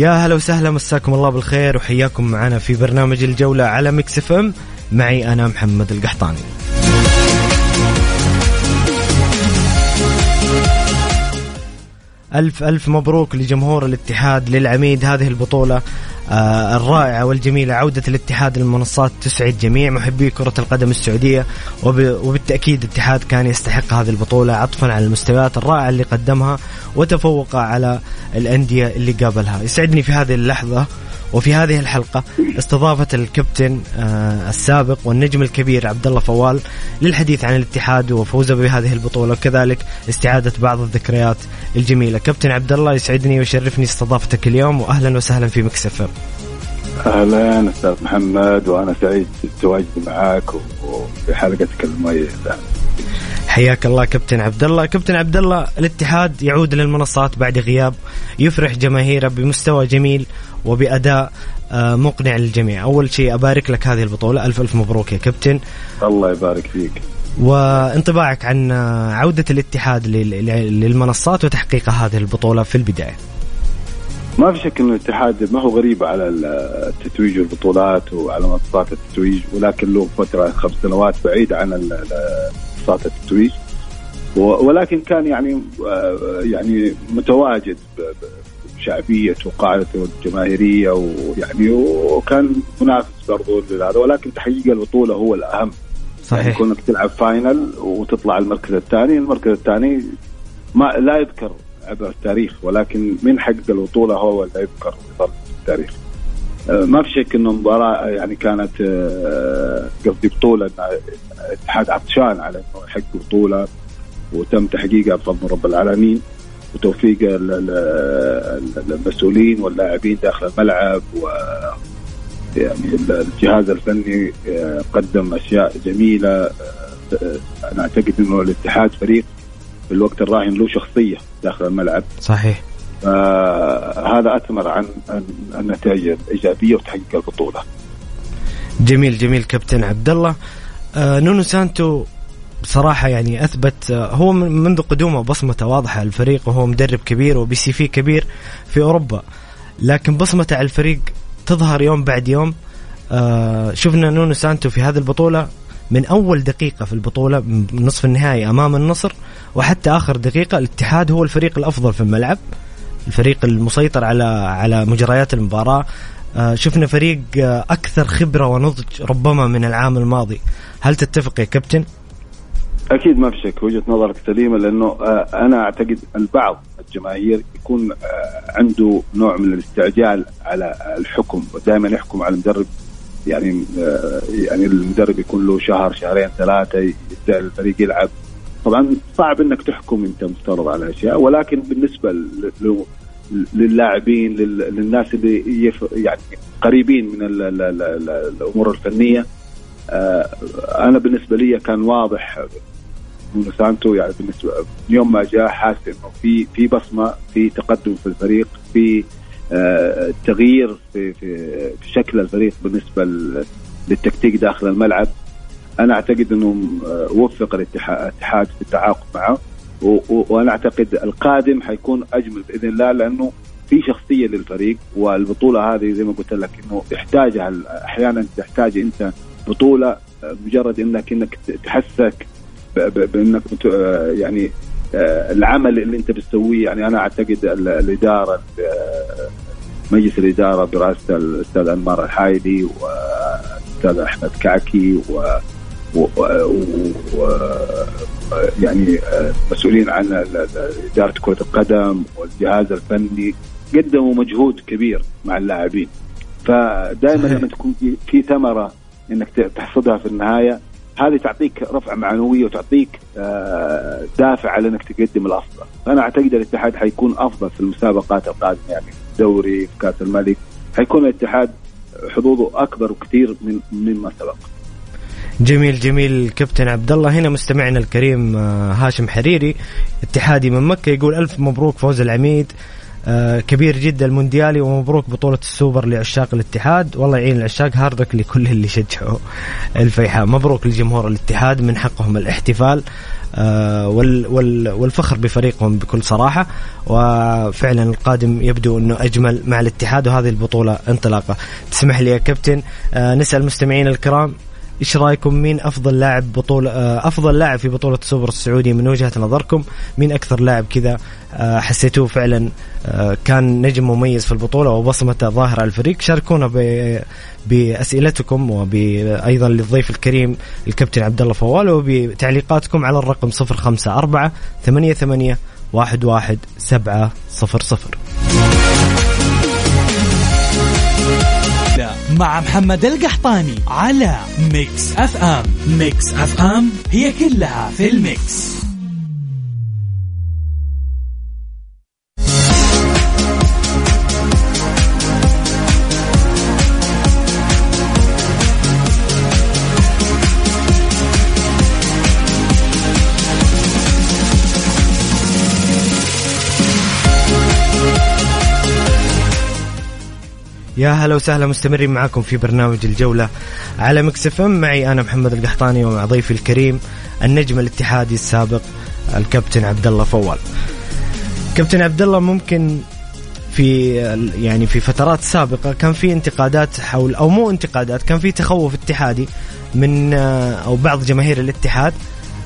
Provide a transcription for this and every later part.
يا هلا وسهلا مساكم الله بالخير وحياكم معنا في برنامج الجولة على ميكس اف ام. معي أنا محمد القحطاني. ألف ألف مبروك لجمهور الاتحاد للعميد هذه البطولة آه الرائعة والجميلة عودة الاتحاد للمنصات تسعد جميع محبي كرة القدم السعودية وب- وبالتأكيد الاتحاد كان يستحق هذه البطولة عطفا على المستويات الرائعة اللي قدمها وتفوق على الأندية اللي قابلها. يسعدني في هذه اللحظة وفي هذه الحلقة استضافة الكابتن آه السابق والنجم الكبير عبد الله فوال للحديث عن الاتحاد وفوزه بهذه البطولة. وكذلك استعادة بعض الذكريات الجميلة. كابتن عبد الله يسعدني ويشرفني استضافتك اليوم وأهلا وسهلا في مكسفر أهلا أستاذ محمد وأنا سعيد بتواجدي معاك و- وفي حلقتك المميزة. حياك الله كابتن عبد الله كابتن عبد الله الاتحاد يعود للمنصات بعد غياب يفرح جماهيره بمستوى جميل وبأداء آه، مقنع للجميع. أول شيء أبارك لك هذه البطولة. ألف ألف مبروك يا كابتن. الله يبارك فيك. وانطباعك عن آه، عودة الاتحاد لل- لل- للمنصات وتحقيق هذه البطولة في البداية. ما في شك انه الاتحاد ما هو غريب على التتويج والبطولات وعلى منصات التتويج ولكن له فترة خمس سنوات بعيد عن منصات التتويج. ولكن كان يعني آه، يعني متواجد بشعبيته وقاعدته الجماهيرية ويعني وكان منافس برضو لهذا ولكن تحقيق البطولة هو الأهم. يعني صحيح. كونك تلعب فاينل وتطلع المركز الثاني المركز الثاني ما لا يذكر عبر التاريخ ولكن من حق البطولة هو اللي يذكر في التاريخ. آه، ما في شك انه مباراه يعني كانت آه، قصدي بطولة الاتحاد عطشان على إنه يحقق بطولة وتم تحقيقها بفضل رب العالمين. وتوفيق ال- ال- المسؤولين واللاعبين داخل الملعب و يعني الجهاز الفني آه، قدم أشياء جميلة آه، أنا أعتقد إنه الاتحاد فريق في الوقت الراهن له شخصية داخل الملعب. صحيح. هذا أثمر عن عن النتائج الايجابيه وتحقيق البطولة. جميل جميل كابتن عبد الله آه نونو سانتو بصراحة يعني أثبت آه هو من- منذ قدومه بصمته واضحة على الفريق وهو مدرب كبير وب CV كبير في أوروبا. لكن بصمته على الفريق تظهر يوم بعد يوم. آه شفنا نونو سانتو في هذه البطولة من أول دقيقة في البطولة من نصف النهائي أمام النصر وحتى آخر دقيقة الاتحاد هو الفريق الأفضل في الملعب الفريق المسيطر على على مجريات المباراة. آه، شفنا فريق أكثر خبرة ونضج ربما من العام الماضي. هل تتفق يا كابتن؟ أكيد ما في شك وجهة نظرك سليمة لأنه آه، أنا أعتقد البعض الجماهير يكون آه، عنده نوع من الاستعجال على الحكم ودائما يحكم على المدرب. يعني آه، يعني المدرب يكون له شهر شهرين ثلاثة يبدأ الفريق يلعب. طبعا صعب إنك تحكم أنت مفترض على أشياء ولكن بالنسبة للاعبين لل- للناس اللي يعني قريبين من ال- ال- ال- ال- الأمور الفنية أنا بالنسبة لي كان واضح نونو سانتو يعني بالنسبة من يوم ما جاء حاسس انه في في بصمة في تقدم في الفريق في آه، تغيير في في في شكل الفريق بالنسبة للتكتيك داخل الملعب. أنا أعتقد إنه آه، وفق الاتحاد في التعاقد معه وأنا أعتقد القادم حيكون أجمل بإذن الله لأنه في شخصية للفريق والبطولة هذه زي ما قلت لك إنه يحتاجها أحيانا تحتاج أنت بطولة آه، مجرد إنك إنك تحسك بإنك آه، يعني آه، العمل اللي أنت بتسويه. يعني أنا أعتقد الإدارة مجلس الإدارة برئاسة الأستاذ أنمار الحايدي والاستاذ أحمد كعكي و و, و... يعني مسؤولين عن إدارة كرة القدم والجهاز الفني. قدموا مجهود كبير مع اللاعبين. فدائما لما تكون في ثمرة إنك تحصدها في النهاية هذه تعطيك رفع معنوية وتعطيك آه، دافع على إنك تقدم الأفضل، أنا أعتقد الاتحاد حيكون أفضل في المسابقات القادمة يعني في الدوري في كأس الملك، حيكون الاتحاد حظوظه أكبر بكثير من مما سبق. جميل جميل كابتن عبد الله هنا مستمعنا الكريم آه، هاشم حريري اتحادي من مكة يقول ألف مبروك فوز العميد. كبير جدا المونديالي ومبروك بطولة السوبر لعشاق الاتحاد. والله يعين العشاق هاردك لكل اللي شجعوا الفيحاء. مبروك لجمهور الاتحاد من حقهم الاحتفال آه، والفخر بفريقهم بكل صراحة. وفعلا القادم يبدو أنه أجمل مع الاتحاد وهذه البطولة انطلاقة. تسمح لي يا كابتن آه، نسأل المستمعين الكرام إيش رأيكم؟ مين أفضل لاعب بطولة آه، أفضل لاعب في بطولة السوبر السعودي من وجهة نظركم؟ مين أكثر لاعب كذا آه، حسيتوه فعلا آه، كان نجم مميز في البطولة وبصمته ظاهرة على الفريق شاركونا بأسئلتكم وأيضا للضيف الكريم الكابتن عبد الله فوال وبتعليقاتكم على الرقم 054 88 11 700 مع محمد القحطاني على ميكس أف أم. ميكس أف أم هي كلها في الميكس. يا هلا وسهلا مستمرين معاكم في برنامج الجولة على مكس اف ام. معي أنا محمد القحطاني ومع ضيفي الكريم النجم الاتحادي السابق الكابتن عبد الله فوال. كابتن عبد الله ممكن في يعني في فترات سابقة كان في انتقادات حول أو مو انتقادات كان في تخوف اتحادي من أو بعض جماهير الاتحاد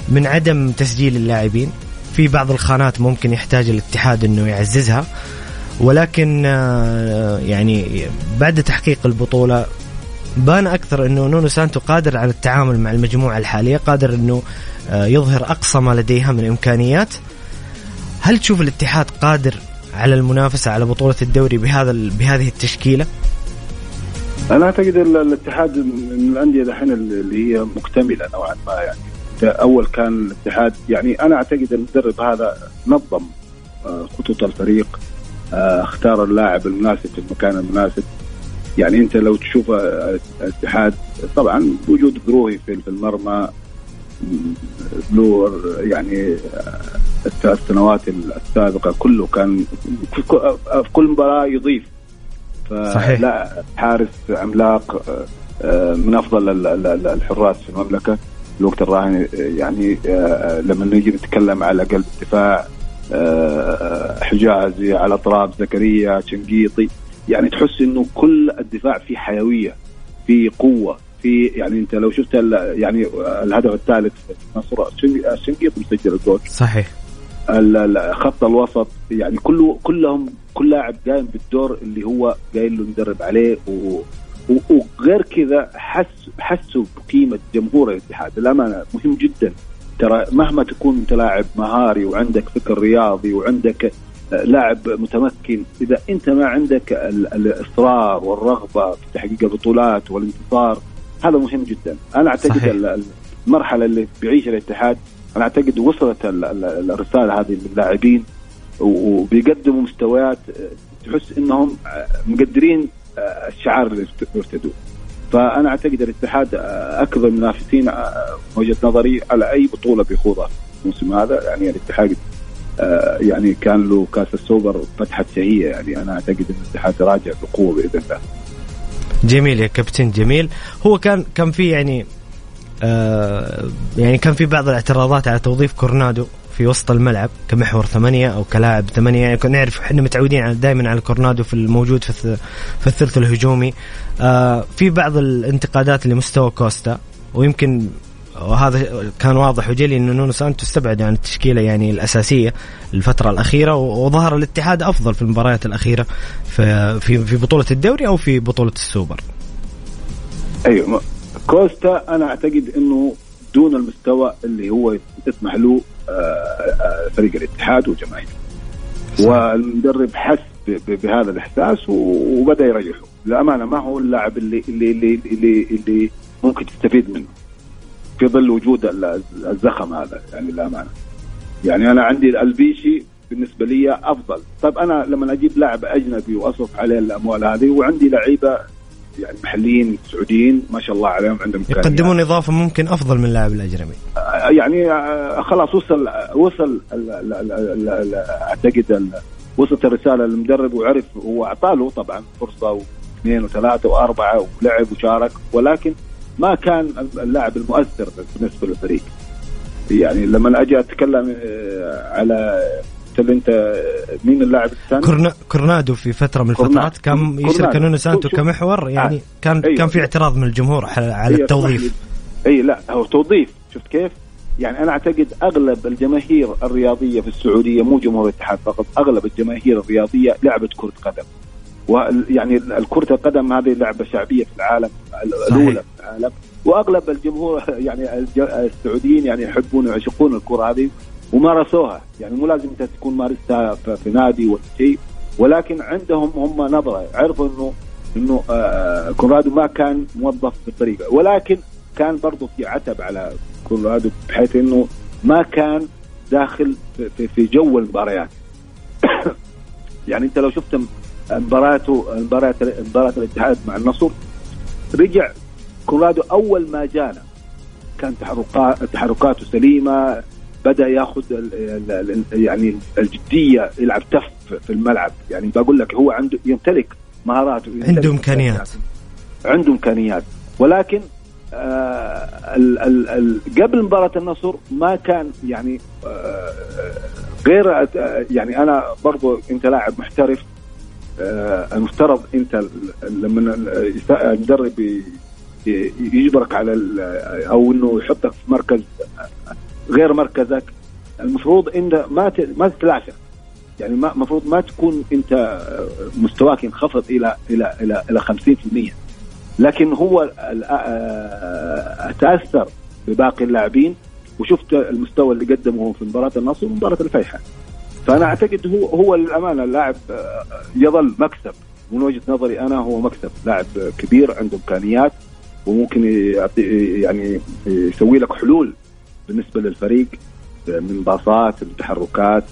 من عدم تسجيل اللاعبين. في بعض الخانات ممكن يحتاج الاتحاد إنه يعززها. ولكن آه، يعني بعد تحقيق البطولة بان أكثر أنه نونو سانتو قادر على التعامل مع المجموعة الحالية قادر أنه آه، يظهر أقصى ما لديها من إمكانيات هل تشوف الاتحاد قادر على المنافسة على بطولة الدوري بهذا بهذه التشكيلة؟ أنا أعتقد الاتحاد من الأندية دحين اللي هي مكتملة نوعا ما يعني أول كان الاتحاد يعني أنا أعتقد المدرب هذا نظم آه، خطوط الفريق اختار اللاعب المناسب في المكان المناسب. يعني انت لو تشوف الاتحاد طبعا وجود قروهي في المرمى له يعني آه، الثلاث سنوات السابقة كله كان في كل مباراة يضيف. صحيح. لا حارس عملاق آه، من أفضل الحراس في المملكة. الوقت الراهن يعني لما نيجي نتكلم على قلب الدفاع آه، حجازي على أطراف زكريا شنقيطي. يعني تحس إنه كل الدفاع فيه حيوية في قوة في يعني أنت لو شفت يعني الهدف الثالث نصر شنقيطي مسجل الجول. صحيح. خط الوسط يعني كله كلهم كل لاعب قايم بالدور اللي هو قايل له مدرب عليه و وغير كذا حس حسوا بقيمة جمهور الاتحاد. الامانه مهم جدا. ترى مهما تكون أنت لاعب مهاري وعندك فكر رياضي وعندك آه، لاعب متمكن إذا أنت ما عندك الإصرار والرغبة في تحقيق البطولات والانتصار هذا مهم جدا أنا أعتقد صحيح. المرحلة اللي بيعيشها الاتحاد أنا أعتقد وصلت الرسالة هذه للاعبين وبيقدموا مستويات آه، تحس إنهم آه، مقدرين الشعار اللي يرتدوه فأنا أعتقد الاتحاد أكبر منافسين آه، وجهة نظري على أي بطولة بيخوضها الموسم هذا. يعني الاتحاد آه، يعني كان له كاس السوبر فتحة شهية. يعني أنا أعتقد إن الاتحاد راجع بقوة بإذن الله. جميل يا كابتن جميل. هو كان كان في يعني آه يعني كان في بعض الاعتراضات على توظيف كورنادو. في وسط الملعب كمحور ثمانية أو كلاعب ثمانية يعني كنا نعرف إحنا متعودين دائما على كورنادو في الموجود في, في الثلث الهجومي آه في بعض الانتقادات لمستوى كوستا ويمكن وهذا كان واضح وجلي انه نونو سانتو استبعد عن التشكيلة يعني الأساسية الفترة الأخيرة وظهر الاتحاد أفضل في المباريات الأخيرة في في بطولة الدوري أو في بطولة السوبر. أيوه كوستا أنا أعتقد إنه دون المستوى اللي هو يسمح له آه، آه، فريق الاتحاد وجماهيره. والمدرب حس بهذا الإحساس وبدأ يريحه للأمانة ما هو اللاعب اللي اللي اللي اللي, اللي ممكن تستفيد منه في ظل وجود الزخم هذا يعني للأمانة. يعني أنا عندي البيشي بالنسبة لي أفضل. طيب أنا لما أجيب لاعب أجنبي وأصرف عليه الأموال هذه وعندي لعيبة يعني محليين سعوديين ما شاء الله عليهم عندهم يقدمون إضافة ممكن أفضل من اللاعب الأجنبي. يعني آه، خلاص وصل وصل أعتقد وصلت الرسالة للمدرب وعرف هو اعطى له طبعا فرصة واثنين وثلاثة وأربعة ولعب وشارك ولكن ما كان اللاعب المؤثر بالنسبة للفريق. يعني لما أجي أتكلم آه، على قلت انت مين اللاعب الثاني؟ كورنا كورونادو في فترة من الفترات كان يشرك نونو سانتو كمحور يعني كان أيوه. كان في اعتراض من الجمهور على التوظيف. أي لا هو توظيف. شفت كيف؟ يعني أنا أعتقد أغلب الجماهير الرياضية في السعودية مو جمهور الاتحاد فقط أغلب الجماهير الرياضية لعبت كرة قدم. ويعني كرة القدم هذه لعبة شعبية في العالم الأولى في العالم. وأغلب الجمهور يعني السعوديين يعني يحبون ويعشقون الكرة هذه. ومارسوها يعني مو لازم انت تكون مارستها في نادي ولا شيء ولكن عندهم هم نظرة. عرفوا انه إنه آه كورونادو ما كان موظف بالطريقة. ولكن كان برضه في عتب على كورونادو بحيث إنه ما كان داخل في, في جو المباريات. يعني أنت لو شفت مباراته مباراه مباراة الاتحاد مع النصر رجع كورونادو أول ما جانا. كان تحركات تحركاته سليمة بدأ ياخذ يعني الجدية يلعب تف في الملعب. يعني بقول لك هو عنده يمتلك مهاراته عنده إمكانيات. عنده إمكانيات. ولكن آه ال ال ال قبل مباراة النصر ما كان يعني آه غير آه يعني أنا برضو أنت لاعب محترف آه المفترض أنت لما المدرب يجبرك على أو إنه يحطك في مركز غير مركزك. المفروض انت ما ما تتلاشى يعني ما المفروض ما تكون أنت مستواك ينخفض إلى إلى إلى إلى 50% لكن هو تاثر بباقي اللاعبين وشفت المستوى اللي قدمه في مباراة النصر ومباراة الفيحاء فأنا أعتقد هو هو للأمانة اللاعب يظل مكسب. من وجهة نظري أنا هو مكسب. لاعب كبير عنده إمكانيات وممكن يعني يسوي لك حلول بالنسبة للفريق من باصات تحركات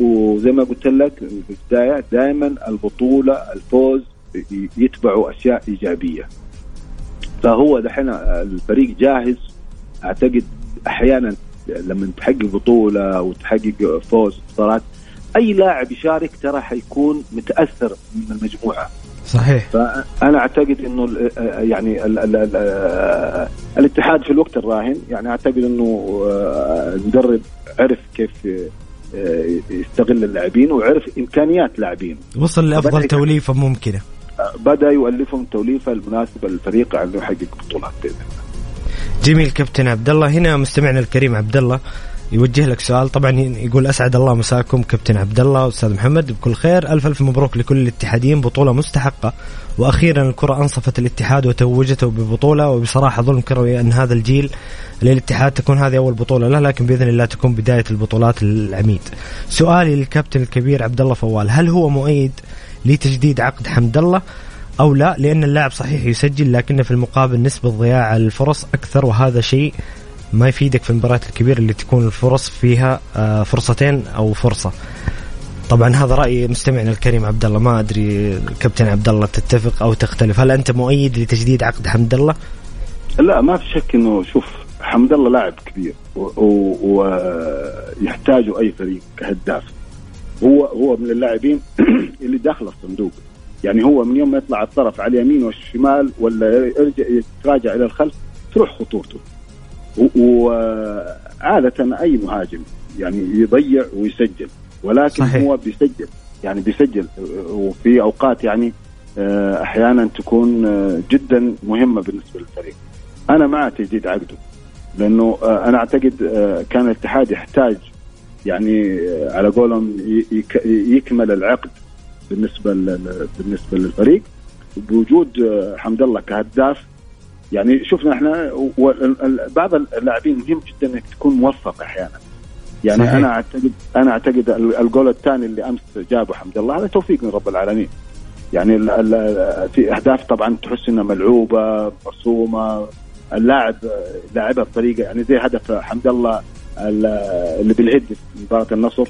وزي ما قلت لك في البداية دائما البطولة الفوز يتبعوا أشياء إيجابية. فهو دحين الفريق جاهز. أعتقد أحيانا لما تحقق بطولة وتحقق فوز انتصارات أي لاعب يشارك ترى حيكون متأثر من المجموعة. صحيح. فأنا أعتقد إنه يعني ال ال ال الاتحاد في الوقت الراهن يعني أعتقد إنه آه، المدرب عرف كيف آه، يستغل اللاعبين وعرف إمكانيات لاعبين. وصل لأفضل توليفة ممكنة. آه، بدأ يؤلفهم توليفة المناسبة للفريق انه يحقق بطولات. باذن الله جميل كابتن عبد الله. هنا مستمعنا الكريم عبد الله. يوجه لك سؤال. طبعا يقول أسعد الله مساكم كابتن عبد الله وأستاذ محمد. بكل خير. ألف ألف مبروك لكل الاتحاديين. بطولة مستحقة. وأخيرا الكرة أنصفت الاتحاد وتوجته ببطولة. وبصراحة ظلم كروي أن هذا الجيل للاتحاد تكون هذه أول بطولة له لكن بإذن الله تكون بداية البطولات للعميد. سؤالي للكابتن الكبير عبد الله فوال. هل هو مؤيد لتجديد عقد حمد الله؟ أو لا لأن اللاعب صحيح يسجل لكن في المقابل نسبة ضياع الفرص أكثر وهذا شيء ما يفيدك في المباريات الكبيرة اللي تكون الفرص فيها آه، فرصتين أو فرصة. طبعا هذا رأي مستمعنا الكريم عبد الله. ما أدري كابتن عبد الله تتفق أو تختلف. هل أنت مؤيد لتجديد عقد حمد الله؟ لا ما في شك إنه شوف حمد الله لاعب كبير ويحتاجه أي فريق كهداف. هو هو من اللاعبين اللي داخل الصندوق. يعني هو من يوم ما يطلع الطرف على اليمين والشمال ولا يرجع يتراجع إلى الخلف تروح خطورته. وعادة أي مهاجم يعني يضيع ويسجل ولكن صحيح. هو بيسجل يعني بيسجل. وفي أوقات يعني آه، أحيانا تكون آه، جدا مهمة بالنسبة للفريق. أنا مع تجديد عقده لأنه آه، أنا أعتقد آه، كان الاتحاد يحتاج يعني على قولهم يكمل العقد بالنسبة لل- بالنسبة للفريق. بوجود حمد الله كهداف يعني شفنا إحنا بعض اللاعبين مهم جدا إنك تكون موفق أحيانا. يعني صحيح. أنا اعتقد أنا أعتقد ال- الجول الثاني اللي أمس جابه حمد الله هذا توفيق من رب العالمين. يعني ال ال في أهداف طبعا تحس إنها ملعوبة مرسومة. اللاعب لاعبها بطريقة يعني زي هدف حمد الله ال- اللي بالهد في مباراة النصر.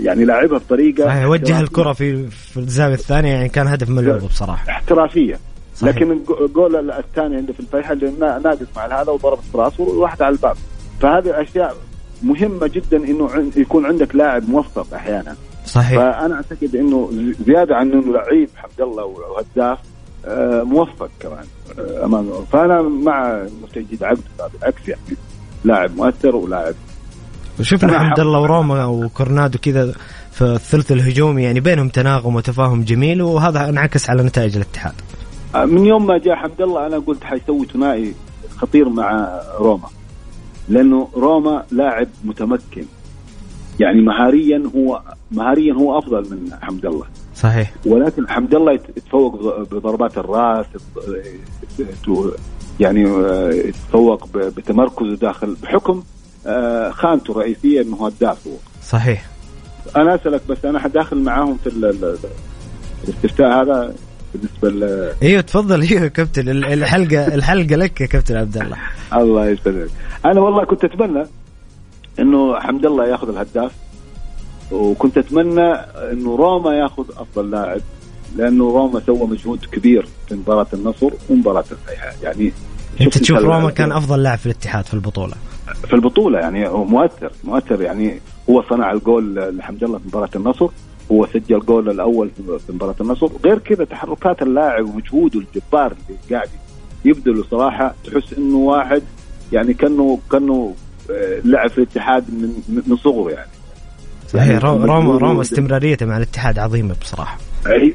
يعني لاعبها بطريقة وجه. الكرة في في الزاوية الثانية يعني كان هدف ملعوب بصراحة. احترافية. صحيح. لكن الج- الجول الثاني اللي في الفيحة اللي نا- ناقص مع هذا وضربت براسه وواحد على الباب. فهذه أشياء مهمة جدا إنه يكون عندك لاعب موفق أحيانا. صحيح. فأنا أعتقد إنه زي- زيادة عن إنه لعيب حمد الله وهداف آه، موفق كمان آه، أمام فأنا مع تجديد عقد بالعكس يعني. لاعب مؤثر ولاعب حمد أحب- الله وروما وكورنادو كذا في الثلث الهجومي يعني بينهم تناغم وتفاهم جميل وهذا انعكس على نتائج الاتحاد. من يوم ما جاء حمد الله أنا قلت حيسوي ثنائي خطير مع روما. لأنه روما لاعب متمكن. يعني مهاريا هو مهاريا هو أفضل من حمد الله. صحيح. ولكن حمد الله يت- يتفوق بضربات الرأس يعني آه، يتفوق بتمركزه داخل. بحكم آه، خانته الرئيسيه إنه هداف هو. صحيح. أنا أسألك بس أنا حداخل معاهم في ال- ال- الاستفتاء هذا. بالنسبة ل أيوه تفضل. أيوه كابتن. ال- الحلقة الحلقة لك يا كابتن عبد الله. الله يسلمك. أنا والله كنت أتمنى إنه حمد الله ياخذ الهداف وكنت أتمنى إنه روما ياخذ أفضل لاعب لأنه روما سوى مجهود كبير في مباراة النصر ومباراة الفيحاء. يعني أنت تشوف روما كان أفضل لاعب في الاتحاد في البطولة. في البطولة يعني هو مؤثر مؤثر يعني. هو صنع الجول لحمد الله في مباراة النصر. هو سجل الجول الأول في مباراة النصر. غير كذا تحركات اللاعب ومجهوده الجبار اللي قاعد يبذله صراحة تحس إنه واحد يعني كأنه كأنه آه، لعب في الاتحاد من من صغره يعني. صحيح. يعني رو- روما روما استمراريته مع الاتحاد عظيمة بصراحة.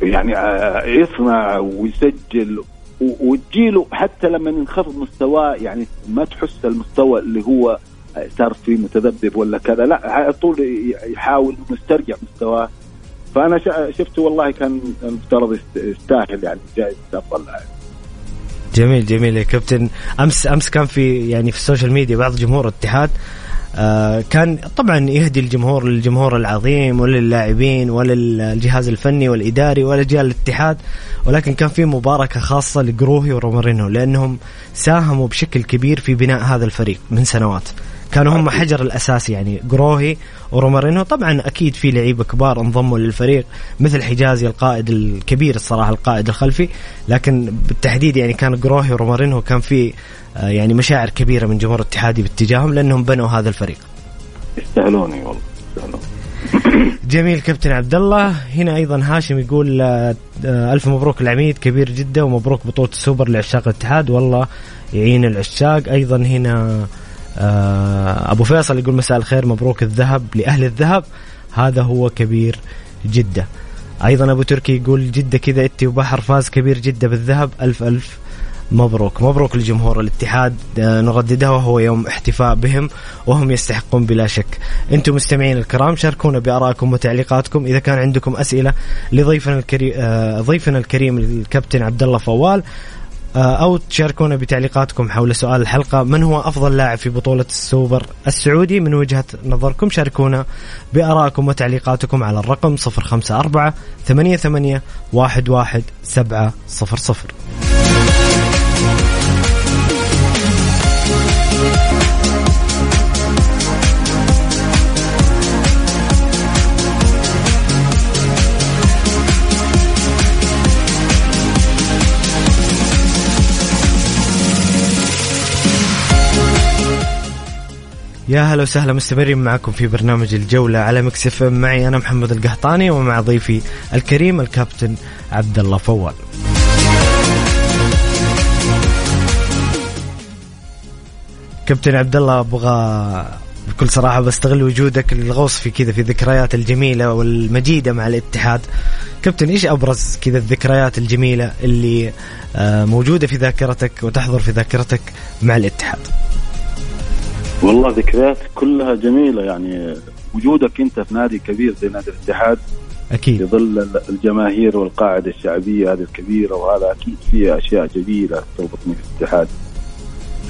يعني آه، يصنع ويسجل وتجيله حتى لما ينخفض مستواه يعني ما تحس المستوى اللي هو آه، صار فيه متذبذب ولا كذا. لا على طول يحاول انه يسترجع مستواه. فأنا شفته والله كان المفترض يست- يستاهل يعني جائزه افضل لاعب جميل جميل يا كابتن. امس أمس كان في يعني في ال social media بعض جمهور الاتحاد آه كان طبعا يهدي الجمهور للجمهور العظيم وللاعبين وللجهاز الفني والإداري ولرجال الاتحاد ولكن كان في مباركة خاصة لجروهي ورومارينو لأنهم ساهموا بشكل كبير في بناء هذا الفريق من سنوات. كانوا هم حجر الأساس يعني جروهي ورومارينو. طبعا أكيد في لعيبة كبار انضموا للفريق مثل حجازي القائد الكبير الصراحة القائد الخلفي. لكن بالتحديد يعني كان جروهي ورومارينو كان في آه، يعني مشاعر كبيرة من جمهور الاتحادي باتجاههم لأنهم بنوا هذا الفريق. يستاهلوني والله يستاهلون جميل. كابتن عبد الله هنا أيضا هاشم يقول آه، آه، ألف مبروك العميد كبير جدا ومبروك بطولة السوبر لعشاق الاتحاد. والله يعين العشاق. أيضا هنا آه، أبو فيصل يقول مساء الخير مبروك الذهب لأهل الذهب. هذا هو كبير جدة. أيضا أبو تركي يقول جدة كذا إتي وبحر فاز كبير جدة بالذهب. ألف ألف مبروك. مبروك لجمهور الاتحاد. آه، نرددها وهو يوم احتفاء بهم وهم يستحقون بلا شك. أنتم مستمعين الكرام شاركونا بارائكم وتعليقاتكم. إذا كان عندكم أسئلة لضيفنا الكريم ضيفنا الكريم الكابتن عبد الله فوال آه، أو تشاركونا بتعليقاتكم حول سؤال الحلقة. من هو أفضل لاعب في بطولة السوبر السعودي؟ من وجهة نظركم شاركونا بآرائكم وتعليقاتكم على الرقم 054 88 11 يا هلا وسهلا مستمرين معكم في برنامج الجولة على Mix FM. معي أنا محمد القحطاني ومع ضيفي الكريم الكابتن عبد الله فوال. كابتن عبد الله أبغى بكل صراحة بستغل وجودك للغوص في كذا في الذكريات الجميلة والمجيدة مع الاتحاد. كابتن إيش أبرز كذا الذكريات الجميلة اللي آه، موجودة في ذاكرتك وتحضر في ذاكرتك مع الاتحاد؟ والله ذكريات كلها جميلة يعني وجودك أنت في نادي كبير زي نادي الاتحاد أكيد. في ظل الجماهير والقاعدة الشعبية هذه الكبيرة وهذا أكيد فيها أشياء جميلة تربطني في الاتحاد.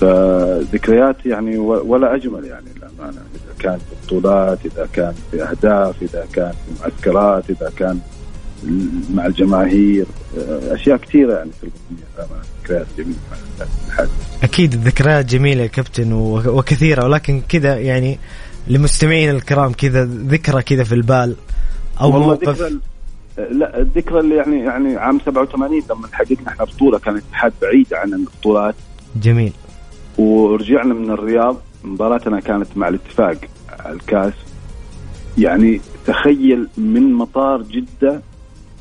فذكريات يعني ولا أجمل يعني للأمانة إذا كان في بطولات إذا كان في أهداف إذا كان في معسكرات إذا كان مع الجماهير أشياء كثيرة يعني تربطني ذكريات الاتحاد أكيد الذكريات جميلة يا كابتن وكثيرة ولكن كذا يعني لمستمعين الكرام كذا ذكرى كذا في البال أو موقف. لا الذكرى اللي يعني يعني عام 87 لما حققنا إحنا بطولة كان الاتحاد بعيد عن البطولات. جميل. ورجعنا من الرياض مباراتنا كانت مع الاتفاق الكاس. يعني تخيل من مطار جدة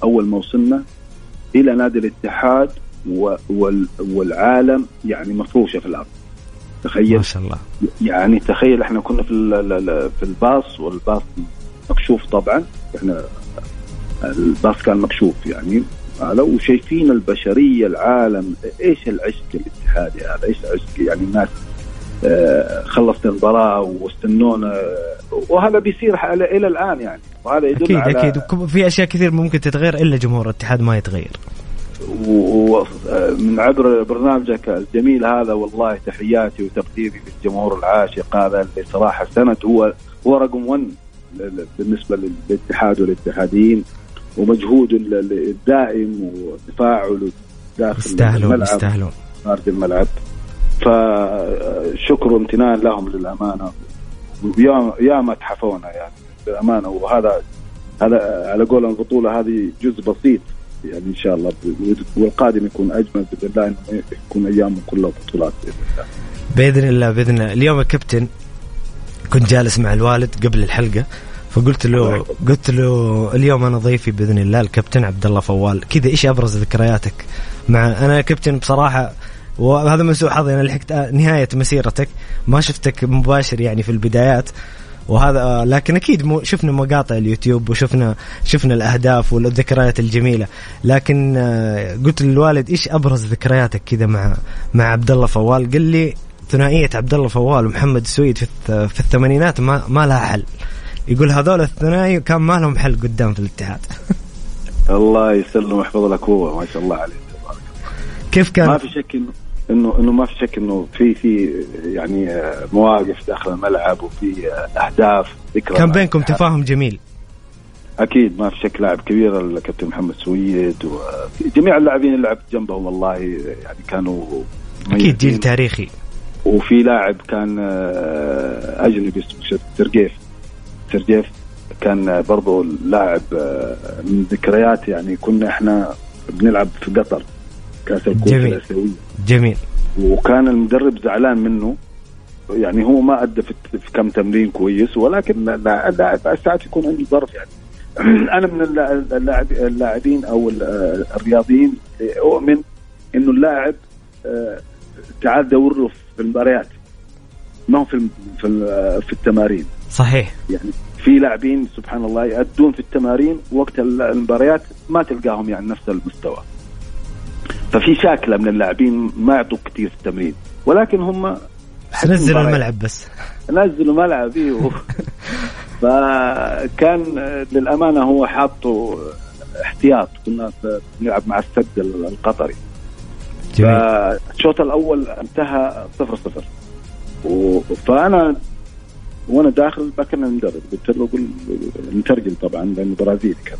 أول ما وصلنا إلى نادي الاتحاد والعالم يعني مفروشة في الأرض. تخيل. ما شاء الله. يعني تخيل إحنا كنا في في الباص والباص مكشوف طبعا. إحنا الباص كان مكشوف يعني لو شايفين البشرية العالم إيش العشق الاتحادي هذا؟ إيش العشق يعني الناس خلصت المباراة واستنونا وهذا بيصير إلى الآن يعني. وهذا يدل أكيد على أكيد. في أشياء كثير ممكن تتغير إلا جمهور الاتحاد ما يتغير. ومن عبر برنامجك الجميل هذا والله تحياتي وتقديري للجمهور العاشق هذا اللي صراحة سند. هو هو رقم 1 بالنسبة للاتحاد والاتحاديين ومجهوده الدائم وتفاعله داخل يستاهلون يستاهلون خارج الملعب. فشكر وامتنان لهم للأمانة. ويا ما تحفونا يعني للأمانة. وهذا هذا على قول البطولة هذه جزء بسيط يعني إن شاء الله. والقادم يكون أجمل بإذن الله إنه يكون أيام كلها بطولات بإذن الله. بإذن الله بإذن الله. اليوم يا كابتن كنت جالس مع الوالد قبل الحلقة فقلت له قلت له اليوم أنا ضيفي بإذن الله الكابتن عبد الله فوال. كذا إيش أبرز ذكرياتك؟ مع أنا كابتن بصراحة وهذا من سوء حظي أنا لحقت نهاية مسيرتك ما شفتك مباشر يعني في البدايات وهذا لكن أكيد مو شفنا مقاطع اليوتيوب وشفنا شفنا الأهداف والذكريات الجميلة لكن آه، قلت للوالد إيش أبرز ذكرياتك كذا مع مع عبد الله فوال؟ قال لي ثنائية عبد الله فوال ومحمد السويد في في الثمانينات ما ما لها حل. يقول هذول الثنائي كان ما لهم حل قدام في الاتحاد. الله يسلم ويحفظ لك هو ما شاء الله عليه كيف كان؟ ما في شك انه انه إنه ما في شك إنه في في يعني مواقف داخل الملعب وفي أهداف ذكرى. كان بينكم تفاهم جميل. أكيد ما في شك لاعب كبير الكابتن محمد سويد وجميع اللاعبين اللي لعبت جنبهم والله يعني كانوا أكيد جيل تاريخي. وفي لاعب كان آه، أجنبي اسمه سرجيف سرجيف كان برضو لاعب آه، من ذكريات يعني كنا إحنا بنلعب في قطر. كأس الكوره الأسيوية. جميل. وكان المدرب زعلان منه. يعني هو ما أدى في كم تمرين كويس ولكن اللاعب ساعات يكون عنده ظرف يعني. أنا من اللاعبين أو الرياضيين أؤمن إنه اللاعب آه، تعال دور له في المباريات. ما هو في في, في التمارين. صحيح. يعني في لاعبين سبحان الله يأدون في التمارين وقت المباريات ما تلقاهم يعني نفس المستوى. ففي شاكله من اللاعبين ما يعطوا كثير في التمرين. ولكن هم نزلوا الملعب بس. نزلوا الملعب أيوه فكان للأمانة هو حاطه احتياط. كنا نلعب مع السد القطري. فالشوط الأول انتهى صفر صفر. فأنا وأنا داخل بكلم المدرب قلت له قل مترجم طبعا لأنه برازيلي كان.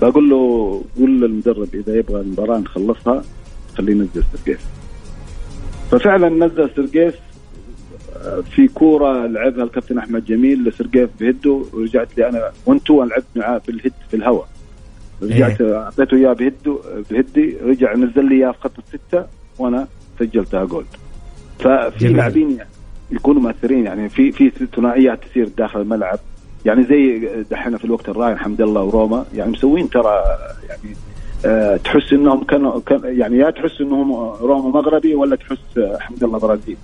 بقول له قول للمدرب إذا يبغى المباراة نخلصها خليه ينزل سرقيس ففعلا نزل سرقيس آه، في كورة لعبها الكابتن أحمد جميل لسرقيف بهده ورجعت لي أنا وانتو لعبت معاه بالهد في الهواء رجعت إيه. أعطيته إياه بهده بهدي رجع نزل لي إياه في خط الستة وأنا سجلتها جول. ففي لاعبين يكونوا مؤثرين يعني في في ثنائيات تصير داخل الملعب. يعني زي دحين في الوقت الراهن حمد الله وروما يعني مسوين ترى يعني أه تحس إنهم كانوا كان يعني يا تحس إنهم روما مغربي ولا تحس حمد الله برازيل.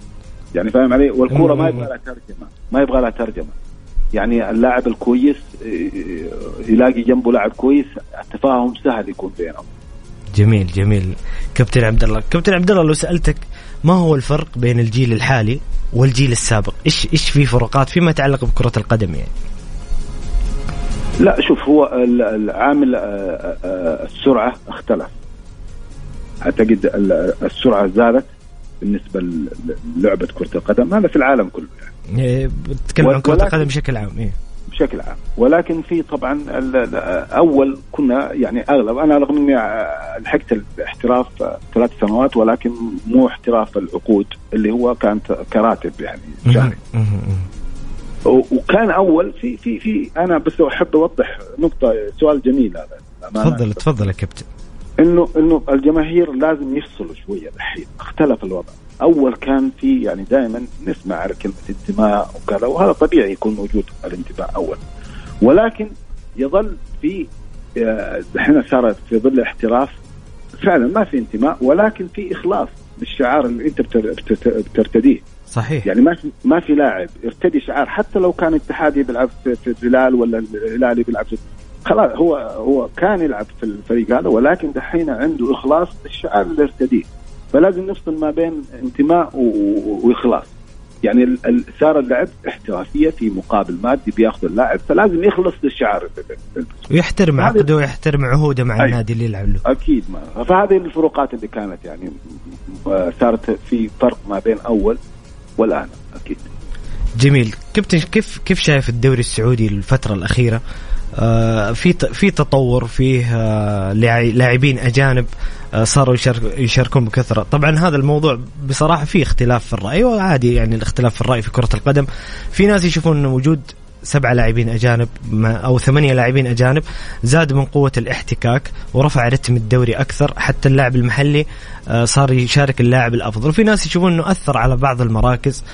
يعني فاهم علي؟ والكورة ما يبغى لها ترجمة ما يبغى لها ترجمة. يعني اللاعب الكويس يلاقي جنبه لاعب كويس التفاهم سهل يكون بينهم. جميل جميل. كابتن عبد الله كابتن عبد الله لو سألتك ما هو الفرق بين الجيل الحالي والجيل السابق؟ إيش إيش في فروقات فيما يتعلق بكرة القدم يعني؟ لا شوف هو العامل السرعة اختلف. أعتقد السرعة زادت بالنسبة للعبة كرة القدم هذا في العالم كله يعني. إيه، بتكلم عن كرة القدم بشكل عام إيه؟ بشكل عام. ولكن في طبعا أول كنا يعني أغلب أنا رغم إني لحقت الاحتراف ثلاث سنوات ولكن مو احتراف العقود اللي هو كانت كراتب يعني شهري. وكان أول في في في أنا بس أحب أوضح نقطة سؤال جميل هذا تفضل تفضل يا كابتن. انه إنه الجماهير لازم يفصلوا شوية الحين اختلف الوضع. أول كان في يعني دائما نسمع على كلمة انتماء وكذا وهذا طبيعي يكون موجود الانتماء أول. ولكن يظل في الحين آه، صارت في ظل الاحتراف فعلا ما في انتماء ولكن في إخلاص بالشعار اللي أنت بترتديه. صحيح. يعني ما في ما في لاعب يرتدي شعار حتى لو كان اتحادي بيلعب في الهلال ولا الهلالي بيلعب في خلاص هو هو كان يلعب في الفريق هذا ولكن دحين عنده إخلاص بالشعار اللي ارتديه فلازم نفصل ما بين انتماء وإخلاص. يعني صار اللعب احترافية في مقابل مادي بياخذ اللاعب فلازم يخلص للشعار. ويحترم عقده ويحترم عهوده مع النادي اللي يلعب له. أكيد ما. فهذه الفروقات اللي كانت يعني صارت في فرق ما بين أول والآن أكيد. جميل. كابتن كيف كيف شايف الدوري السعودي الفترة الأخيرة؟ آه، في في تطور فيه آه، لاعبين أجانب آه، صاروا يشاركون بكثرة. طبعا هذا الموضوع بصراحة فيه اختلاف في الرأي وعادي يعني الاختلاف في الرأي في كرة القدم. في ناس يشوفون إنه وجود سبعة لاعبين أجانب أو ثمانية لاعبين أجانب زاد من قوة الاحتكاك ورفع رتم الدوري أكثر حتى اللاعب المحلي صار يشارك اللاعب الأفضل. وفي ناس يشوفون أنه أثر على بعض المراكز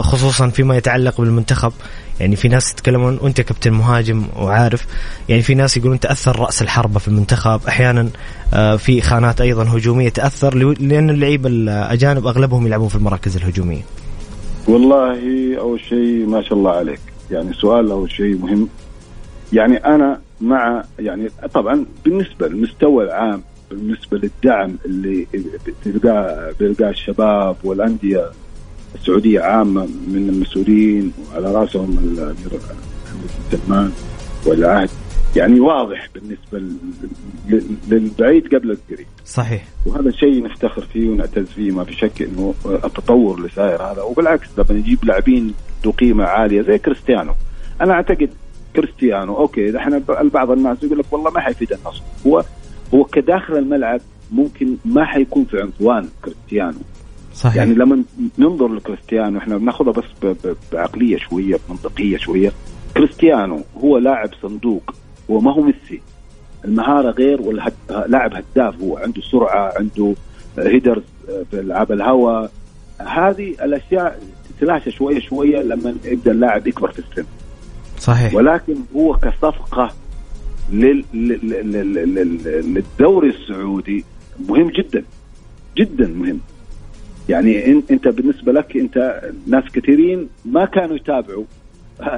خصوصا فيما يتعلق بالمنتخب. يعني في ناس يتكلمون وأنت كابتن مهاجم وعارف يعني في ناس يقولون تأثر رأس الحربة في المنتخب. أحيانا آه، في خانات أيضا هجومية تأثر لأن اللعيبة الأجانب أغلبهم يلعبون في المراكز الهجومية. والله أول شيء ما شاء الله عليك. يعني سؤال اول شيء مهم. يعني أنا مع يعني طبعا بالنسبة للمستوى العام بالنسبة للدعم اللي بيلقاه بيلقاه الشباب والأندية السعودية عامة من المسؤولين وعلى رأسهم الأمير محمد بن سلمان والعهد. يعني واضح بالنسبة للبعيد قبل القريب. صحيح. وهذا الشيء نفتخر فيه ونعتز فيه ما في شك إنه التطور اللي صاير هذا. وبالعكس لما نجيب لاعبين ذو قيمة عالية زي كريستيانو. أنا أعتقد كريستيانو أوكي إحنا بعض الناس يقول لك والله ما حيفيد النصر. هو هو كداخل الملعب ممكن ما حيكون في عنفوان كريستيانو. صحيح. يعني لما ننظر لكريستيانو إحنا بناخذها بس بعقلية شوية منطقيه شوية. كريستيانو هو لاعب صندوق هو ما هو ميسي. المهارة غير. لاعب هداف هو. عنده سرعة عنده هيدرز في ألعاب الهواء. هذه الأشياء تتلاشى شوية شوية لما يبدا اللاعب يكبر في السن. صحيح. ولكن هو كصفقة لل... لل... للدوري السعودي مهم جدا جدا مهم. يعني أنت بالنسبة لك أنت ناس كثيرين ما كانوا يتابعوا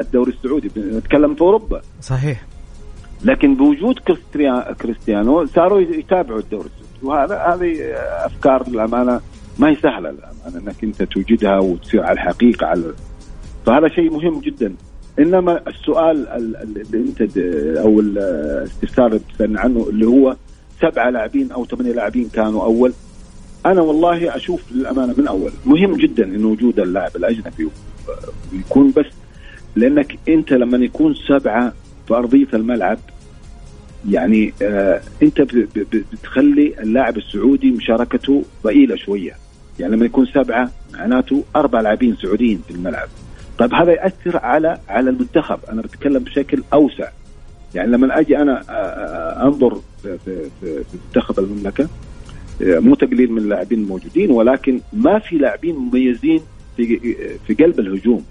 الدوري السعودي نتكلم في أوروبا. صحيح. لكن بوجود كريستيانو صاروا يتابعوا الدوري السعودي وهذا هذه أفكار للأمانة ما هي سهلة للامانه أنك أنت توجدها وتصير على الحقيقة على فهذا شيء مهم جدا. إنما السؤال اللي أنت أو الاستفسار اللي عنه اللي هو سبعة لاعبين أو ثمانية لاعبين كانوا أول. أنا والله أشوف للأمانة من أول. مهم جدا انه وجود اللاعب الأجنبي ويكون بس لأنك أنت لما يكون سبعة في أرضية الملعب يعني آه أنت بتخلي اللاعب السعودي مشاركته ضئيلة شوية. يعني لما يكون سبعة معناته أربع لاعبين سعوديين في الملعب. طيب هذا ياثر على على المنتخب. أنا بتكلم بشكل أوسع. يعني لما أجي أنا أنظر في, في, في منتخب المملكة مو تقليل من اللاعبين الموجودين ولكن ما في لاعبين مميزين في في قلب الهجوم.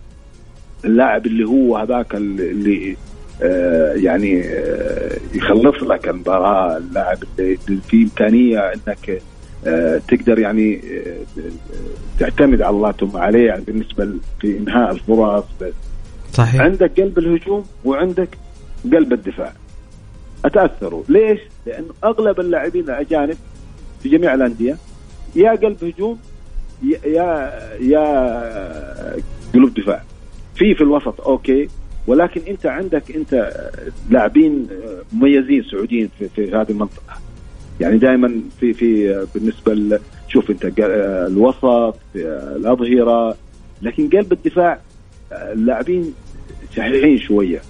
اللاعب اللي هو هذاك اللي يعني يخلص لك المباراة اللاعب اللي في إمكانية إنك تقدر يعني آه، تعتمد على الله ثم عليه يعني بالنسبة في إنهاء الفرص صحيح. عندك قلب الهجوم وعندك قلب الدفاع. أتأثروا. ليش؟ لأنه أغلب اللاعبين الأجانب في جميع الأندية يا قلب هجوم يا يا, يا قلوب دفاع. في في الوسط أوكي ولكن أنت عندك أنت لاعبين مميزين سعوديين في, في هذه المنطقة. يعني دائما في في بالنسبة شوف انت الوسط الاظهره لكن قلب الدفاع اللاعبين شحيحين شوية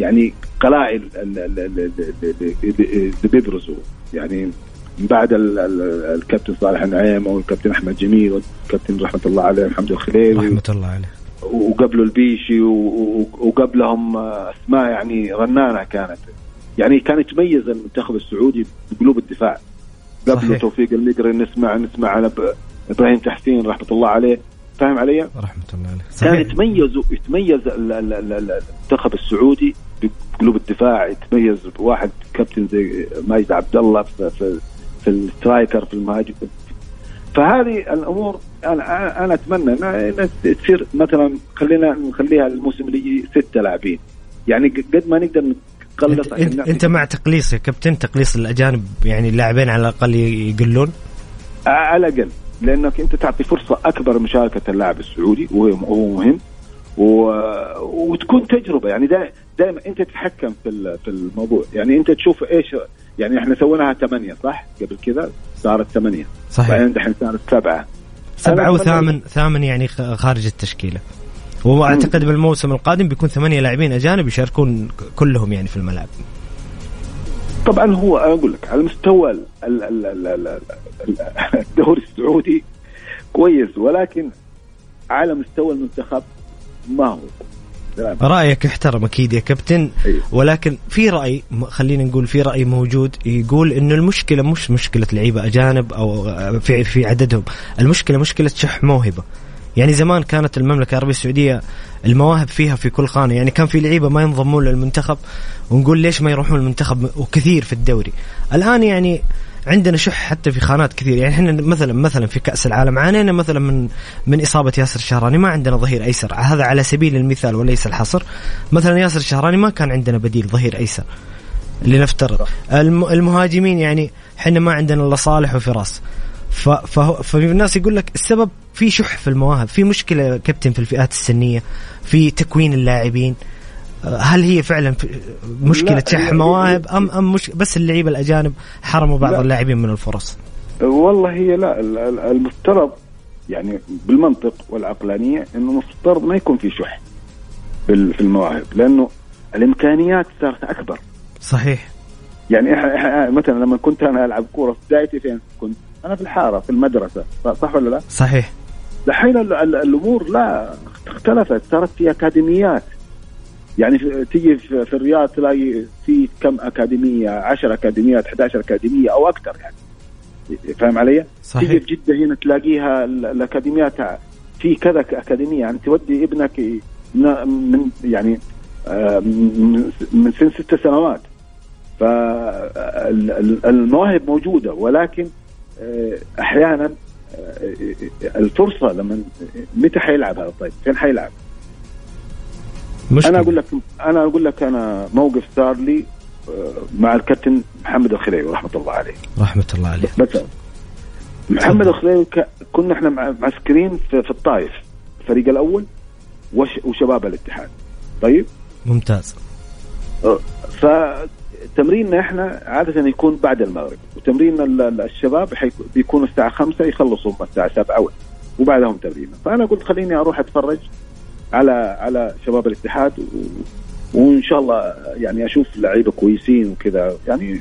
يعني قلائل ال- ال- ال- ال- اللي بيبرزوا يعني من بعد ال- ال- الكابتن صالح النعيم أو الكابتن احمد جميل والكابتن رحمه الله عليه محمد الخليلي رحمه الله عليه وقبله البيشي وقبلهم اسماء يعني رنانه كانت يعني كان يتميز المنتخب السعودي بقلوب الدفاع. صحيح. توفيق المقري نسمع نسمع على إبراهيم تحسين رحمة الله عليه. فاهم علي؟ رحمة الله عليه. كان صحيح. يتميز يتميز ال- المنتخب السعودي بقلوب الدفاع. يتميز بواحد كابتن زي ماجد عبد الله في, في, في السترايكر في المهاجم. فهذه الأمور أنا أنا أتمنى انها تصير مثلا خلينا نخليها الموسم اللي يجي ستة لاعبين. يعني قد ما نقدر نقلص انت, إنت, مع تقليص يا كابتن تقليص الأجانب يعني اللاعبين على الأقل يقلون؟ على الأقل لأنك أنت تعطي فرصة أكبر مشاركه اللاعب السعودي وهو مهم و... وتكون تجربة يعني دا... دائما أنت تتحكم في في الموضوع. يعني أنت تشوف إيش يعني إحنا سويناها ثمانية صح؟ قبل كذا صارت ثمانية. صحيح. بعدين دحين صارت سبعة. أنا وثامن ثامن يعني خارج التشكيلة. وأعتقد بالموسم القادم بيكون ثمانية لاعبين أجانب يشاركون كلهم يعني في الملعب. طبعا هو أقول لك على مستوى ال- ال- ال- ال- ال- ال- الدوري السعودي كويس ولكن على مستوى المنتخب ما هو. رأيك يحترم أكيد يا كابتن. ولكن في رأي خلينا نقول في رأي موجود يقول إنه المشكلة مش مشكلة لعيبة أجانب أو في في عددهم المشكلة مشكلة شح موهبة. يعني زمان كانت المملكة العربية السعودية المواهب فيها في كل خانة. يعني كان في لعيبة ما ينضمون للمنتخب ونقول ليش ما يروحون المنتخب؟ وكثير في الدوري. الآن يعني عندنا شح حتى في خانات كثير. يعني إحنا مثلا مثلا في كأس العالم عانينا مثلا من من إصابة ياسر الشهراني. ما عندنا ظهير أيسر. هذا على سبيل المثال وليس الحصر. مثلا ياسر الشهراني ما كان عندنا بديل ظهير أيسر. لنفترض. الم- المهاجمين يعني إحنا ما عندنا إلا صالح وفراس. ف- فهو ففي الناس يقول لك السبب في شح في المواهب في مشكلة كابتن في الفئات السنية في تكوين اللاعبين أه، هل هي فعلا مشكلة شح مواهب ام أم مش بس اللعيبة الأجانب حرموا بعض لا. اللاعبين من الفرص والله هي لا ال- ال- المفترض يعني بالمنطق والعقلانية إنه المفترض ما يكون في شح في المواهب لأنه الإمكانيات صارت أكبر صحيح يعني إح- إح- مثلا لما كنت أنا ألعب كوره في بدايتي فين كنت؟ أنا في الحارة في المدرسة صح ولا لا؟ صحيح دحين ال- ال- الأمور لا اختلفت. صارت في أكاديميات. يعني تيجي في, الرياض تلاقي في كم أكاديمية؟ 10 أكاديميات 11 أكاديمية أو أكثر يعني. فاهم علي؟ صحيح. تيجي في جدة هنا تلاقيها ال- الأكاديميات في كذا كاكاديميه يعني تودي ابنك من يعني آه، من سن ست سنوات. فالمواهب موجودة ولكن آه، أحيانا الفرصة لما متى حيلعب هذا طيب؟ فين حيلعب؟ مشكلة. أنا أقول لك أنا أقول لك أنا موقف صار لي آه، مع الكابتن محمد الخليوي رحمة الله عليه رحمة الله عليه بس محمد الخليوي كنا إحنا مع- معسكرين في, في الطائف الفريق الأول وش وشباب الاتحاد طيب ممتاز فتمريننا إحنا عادة يكون بعد المغرب وتمرين ال- ال- الشباب بيكون الساعة 5 يخلصوا هم الساعة 7 وبعدهم تمرين فأنا قلت خليني أروح أتفرج على على شباب الاتحاد و... وإن شاء الله يعني أشوف لعيبة كويسين وكذا. يعني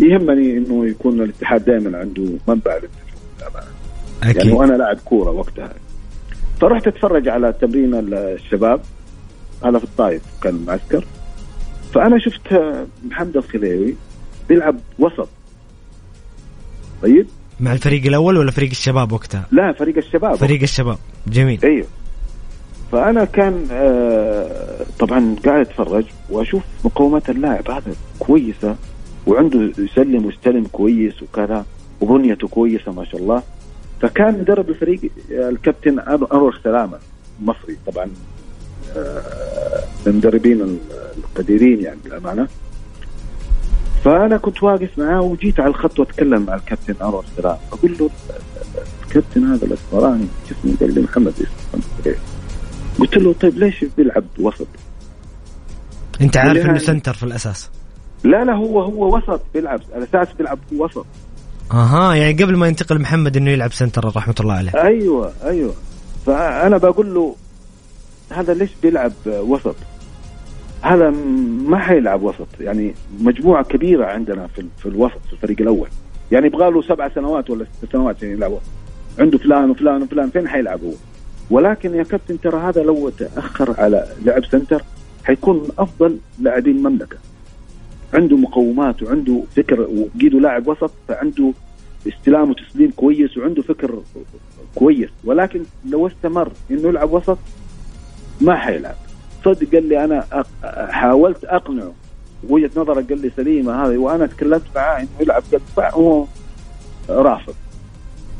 يهمني إنه يكون الاتحاد دائما عنده منبع للنجوم يعني أكيد وأنا لاعب كورة وقتها. فرحت أتفرج على تمرين الشباب. هذا في الطايف كان معسكر. فأنا شفت محمد الخليوي بيلعب وسط. طيب؟ مع الفريق الأول ولا فريق الشباب وقتها؟ لا فريق الشباب. فريق الشباب. جميل. أيوه. فأنا كان آه طبعا قاعد أتفرج وأشوف مقومات اللاعب هذا كويسة وعنده يسلم ويستلم كويس وكذا وبنيته كويسة ما شاء الله. فكان مدرب الفريق الكابتن أنور سلامة مصري طبعا. آه، المدربين القديرين يعني بالامانه فأنا كنت واقف معاه وجيت على الخط وأتكلم مع الكابتن انور سلام أقول له الكابتن هذا الاسمراني جسمه قال لي محمد قلت له طيب ليش بيلعب وسط؟ أنت عارف إنه center في الأساس. لا لا هو هو وسط بيلعب على أساس بيلعب وسط. أها يعني قبل ما ينتقل محمد إنه يلعب center رحمة الله عليه. أيوه أيوه. فأنا بقول له هذا ليش بيلعب وسط؟ هذا ما حيلعب وسط. يعني مجموعة كبيرة عندنا في في الوسط في الفريق الأول. يعني يبغى له سبع سنوات ولا ست سنوات عشان يلعب عنده فلان وفلان وفلان فين حيلعب هو؟ ولكن يا كابتن ترى هذا لو تأخر على لعب سنتر حيكون من أفضل لاعبين المملكة. عنده مقومات وعنده فكر وقيده لاعب وسط فعنده استلام وتسليم كويس وعنده فكر كويس. ولكن لو استمر إنه يلعب وسط ما حيلعب. صدق قال لي أنا حاولت أقنعه. وجهة نظرك قال لي سليمة هذه وأنا تكلمت معاه إنه يلعب قلب دفاع وهو رافض.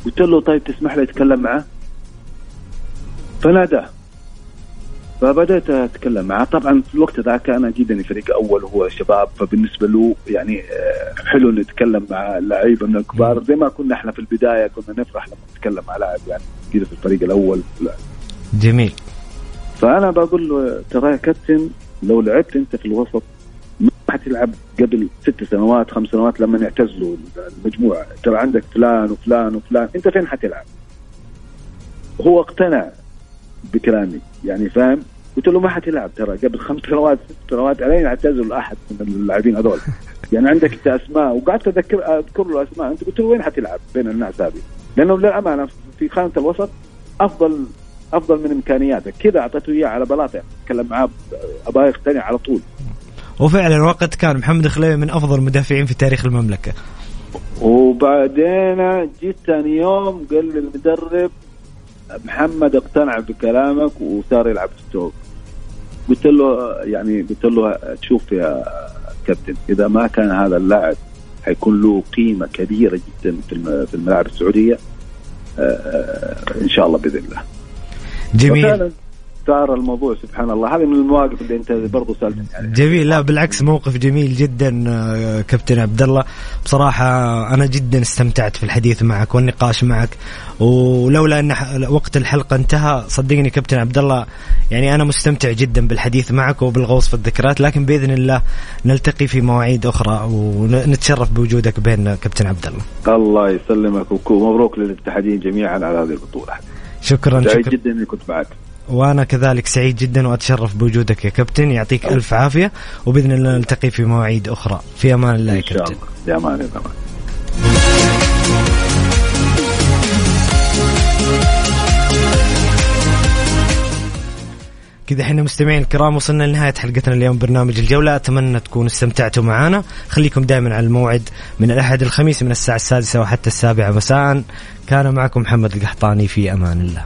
قلت له طيب تسمح لي أتكلم معه فناداه. فبدأت أتكلم معه طبعا في الوقت ذاك أنا جدا فريق أول وهو شباب فبالنسبة له يعني آه، حلو نتكلم مع لعيبة من الكبار. زي ما كنا إحنا في البداية كنا نفرح لما نتكلم مع لاعب يعني كذا في الفريق الأول. جميل. فأنا بقول له ترى يا كابتن لو لعبت أنت في الوسط ما حتلعب قبل ست سنوات خمس سنوات لما يعتزلوا المجموعة ترى عندك فلان وفلان وفلان أنت فين حتلعب؟ هو اقتنع بكلامي يعني فاهم قلت له ما حتلعب ترى قبل خمس سنوات ست سنوات علي اعتزل احد من اللاعبين هذول يعني عندك أنت أسماء وقعدت أذكر أذكر له أسماء أنت قلت له وين حتلعب بين الناس هذه؟ لأنه للأمانة في خانة الوسط أفضل أفضل من إمكانياتك. كذا اعطيته إياه على بلاطة. أتكلم معاه أبغى يقتنع على طول. وفعلا وقت كان محمد خليوي من أفضل المدافعين في تاريخ المملكة. وبعدين جيت ثاني يوم قال لي المدرب محمد اقتنع بكلامك وصار يلعب ستوك قلت له يعني قلت له تشوف يا كابتن إذا ما كان هذا اللاعب حيكون له قيمة كبيرة جدا في الملاعب السعودية آه، آه، إن شاء الله بإذن الله. جميل. صار الموضوع سبحان الله. هذه من المواقف اللي أنت برضو سألتني يعني جميل. لا بالعكس موقف جميل جدا آه، كابتن عبد الله بصراحة أنا جدا استمتعت في الحديث معك والنقاش معك. ولولا أن وقت الحلقة انتهى صدقني كابتن عبد الله يعني أنا مستمتع جدا بالحديث معك وبالغوص في الذكريات. لكن بإذن الله نلتقي في مواعيد أخرى ونتشرف بوجودك بين كابتن عبد الله الله يسلمك ومبروك للاتحادين جميعا على هذه البطولة. شكرا سعيد شكرا. جدا إني كنت معك. وأنا كذلك سعيد جدا وأتشرف بوجودك يا كابتن. يعطيك ألف عافية وبإذن الله نلتقي في مواعيد أخرى. في أمان الله يا كابتن. في أمان الله. كذا إحنا مستمعين الكرام وصلنا لنهاية حلقتنا اليوم برنامج الجولة. أتمنى تكونوا استمتعتوا معنا خليكم دائما على الموعد من الأحد الخميس من الساعة السادسة وحتى السابعة مساء. كان معكم محمد القحطاني في أمان الله.